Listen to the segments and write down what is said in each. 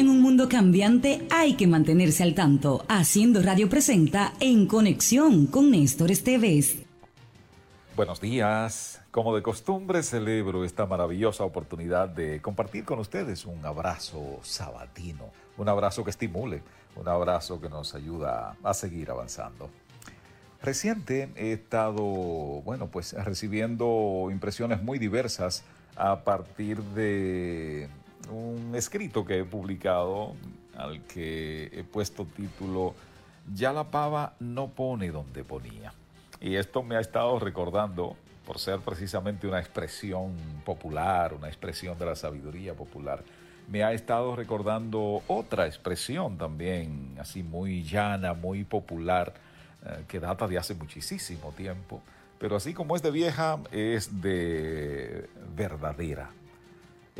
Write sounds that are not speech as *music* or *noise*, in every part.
En un mundo cambiante hay que mantenerse al tanto. Haciendo Radio presenta En Conexión con Néstor Esteves. Buenos días. Como de costumbre celebro esta maravillosa oportunidad de compartir con ustedes un abrazo sabatino, un abrazo que estimule, un abrazo que nos ayuda a seguir avanzando. Reciente he estado, bueno, pues recibiendo impresiones muy diversas a partir de un escrito que he publicado al que he puesto título Ya la pava no pone donde ponía. Y esto me ha estado recordando, por ser precisamente una expresión popular, una expresión de la sabiduría popular, me ha estado recordando otra expresión también, así muy llana, muy popular, eh, que data de hace muchísimo tiempo, pero así como es de vieja, es de verdadera.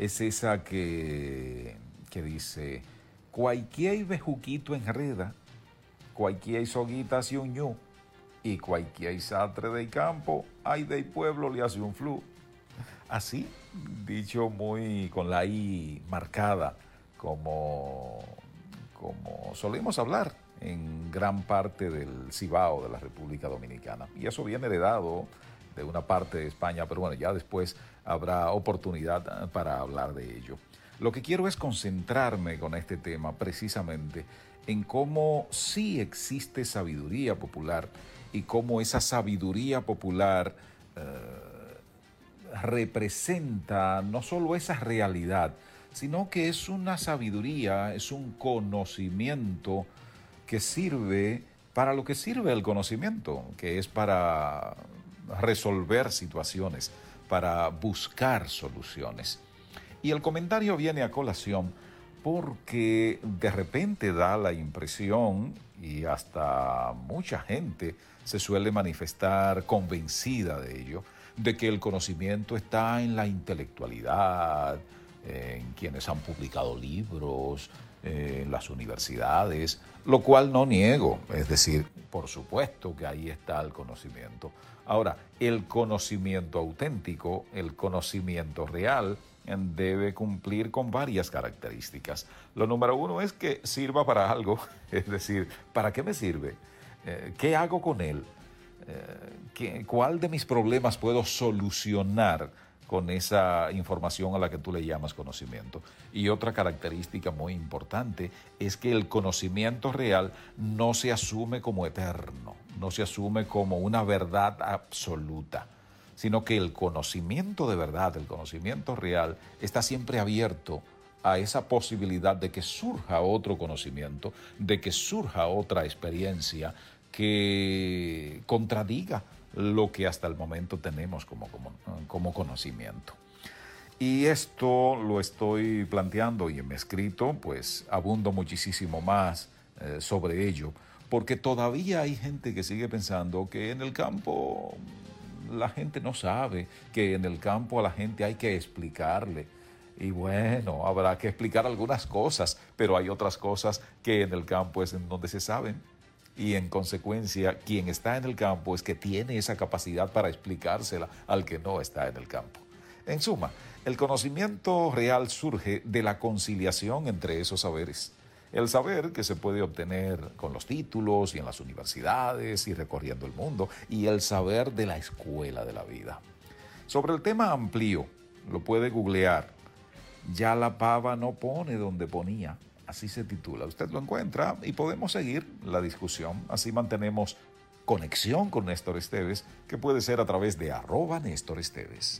Es esa que, que dice, cualquier bejuquito enreda, cualquier soguita hace un ñu, y cualquier sastre del campo, ay del pueblo le hace un flu. Así, dicho muy con la I marcada, como, como solemos hablar en gran parte del Cibao de la República Dominicana. Y eso viene heredado de una parte de España, pero bueno, ya después habrá oportunidad para hablar de ello. Lo que quiero es concentrarme con este tema precisamente en cómo sí existe sabiduría popular y cómo esa sabiduría popular eh, representa no solo esa realidad, sino que es una sabiduría, es un conocimiento que sirve para lo que sirve el conocimiento, que es para resolver situaciones, para buscar soluciones. Y el comentario viene a colación porque de repente da la impresión, y hasta mucha gente se suele manifestar convencida de ello, de que el conocimiento está en la intelectualidad, en quienes han publicado libros, en las universidades, lo cual no niego, es decir, por supuesto que ahí está el conocimiento. Ahora, el conocimiento auténtico, el conocimiento real, debe cumplir con varias características. Lo número uno es que sirva para algo, *laughs* es decir, ¿para qué me sirve? Eh, ¿Qué hago con él? Eh, ¿Cuál de mis problemas puedo solucionar con esa información a la que tú le llamas conocimiento? Y otra característica muy importante es que el conocimiento real no se asume como eterno, no se asume como una verdad absoluta sino que el conocimiento de verdad, el conocimiento real, está siempre abierto a esa posibilidad de que surja otro conocimiento, de que surja otra experiencia que contradiga lo que hasta el momento tenemos como, como, conocimiento. Y esto lo estoy planteando y en mi escrito, pues abundo muchísimo más eh, sobre ello, porque todavía hay gente que sigue pensando que en el campo la gente no sabe que en el campo a la gente hay que explicarle. Y bueno, habrá que explicar algunas cosas, pero hay otras cosas que en el campo es en donde se saben. Y en consecuencia, quien está en el campo es que tiene esa capacidad para explicársela al que no está en el campo. En suma, el conocimiento real surge de la conciliación entre esos saberes. El saber que se puede obtener con los títulos y en las universidades y recorriendo el mundo, y el saber de la escuela de la vida. Sobre el tema amplio, lo puede googlear. Ya la pava no pone donde ponía. Así se titula. Usted lo encuentra y podemos seguir la discusión. Así mantenemos conexión con Néstor Esteves, que puede ser a través de arroba Néstor Esteves.